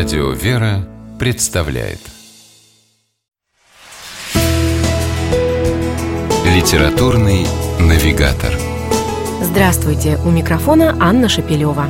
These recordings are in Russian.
Радио «Вера» представляет Литературный навигатор Здравствуйте! У микрофона Анна Шапилева.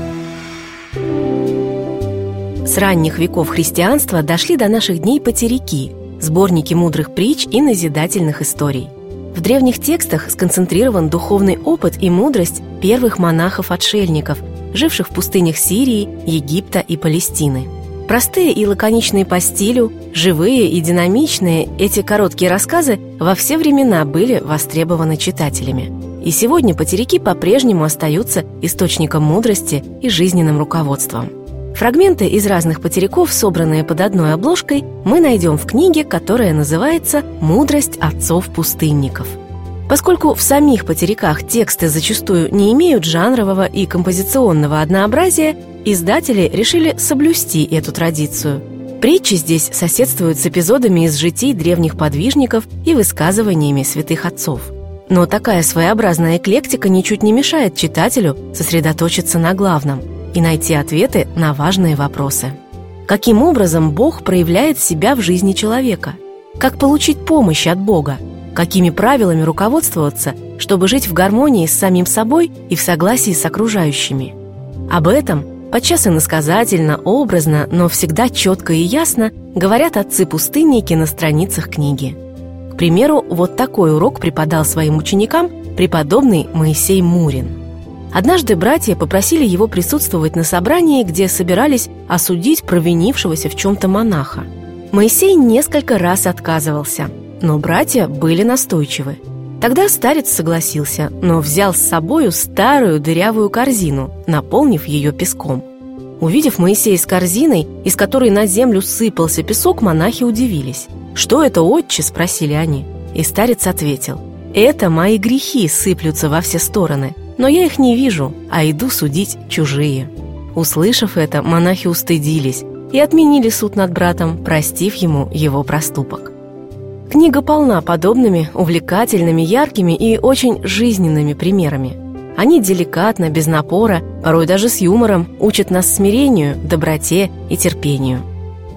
С ранних веков христианства дошли до наших дней потеряки – сборники мудрых притч и назидательных историй. В древних текстах сконцентрирован духовный опыт и мудрость первых монахов-отшельников, живших в пустынях Сирии, Египта и Палестины. Простые и лаконичные по стилю, живые и динамичные, эти короткие рассказы во все времена были востребованы читателями. И сегодня потеряки по-прежнему остаются источником мудрости и жизненным руководством. Фрагменты из разных потеряков, собранные под одной обложкой, мы найдем в книге, которая называется «Мудрость отцов-пустынников». Поскольку в самих потеряках тексты зачастую не имеют жанрового и композиционного однообразия, издатели решили соблюсти эту традицию. Притчи здесь соседствуют с эпизодами из житий древних подвижников и высказываниями святых отцов. Но такая своеобразная эклектика ничуть не мешает читателю сосредоточиться на главном и найти ответы на важные вопросы. Каким образом Бог проявляет себя в жизни человека? Как получить помощь от Бога – какими правилами руководствоваться, чтобы жить в гармонии с самим собой и в согласии с окружающими. Об этом, подчас иносказательно, образно, но всегда четко и ясно, говорят отцы-пустынники на страницах книги. К примеру, вот такой урок преподал своим ученикам преподобный Моисей Мурин. Однажды братья попросили его присутствовать на собрании, где собирались осудить провинившегося в чем-то монаха. Моисей несколько раз отказывался – но братья были настойчивы. Тогда старец согласился, но взял с собою старую дырявую корзину, наполнив ее песком. Увидев Моисея с корзиной, из которой на землю сыпался песок, монахи удивились. «Что это, отче?» – спросили они. И старец ответил. «Это мои грехи сыплются во все стороны, но я их не вижу, а иду судить чужие». Услышав это, монахи устыдились и отменили суд над братом, простив ему его проступок. Книга полна подобными, увлекательными, яркими и очень жизненными примерами. Они деликатно, без напора, порой даже с юмором, учат нас смирению, доброте и терпению.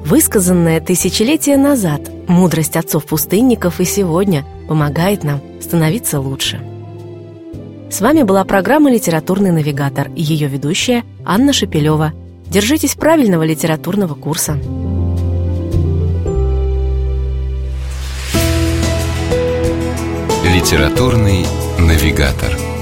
Высказанная тысячелетия назад мудрость отцов-пустынников и сегодня помогает нам становиться лучше. С вами была программа «Литературный навигатор» и ее ведущая Анна Шепелева. Держитесь правильного литературного курса. Литературный навигатор.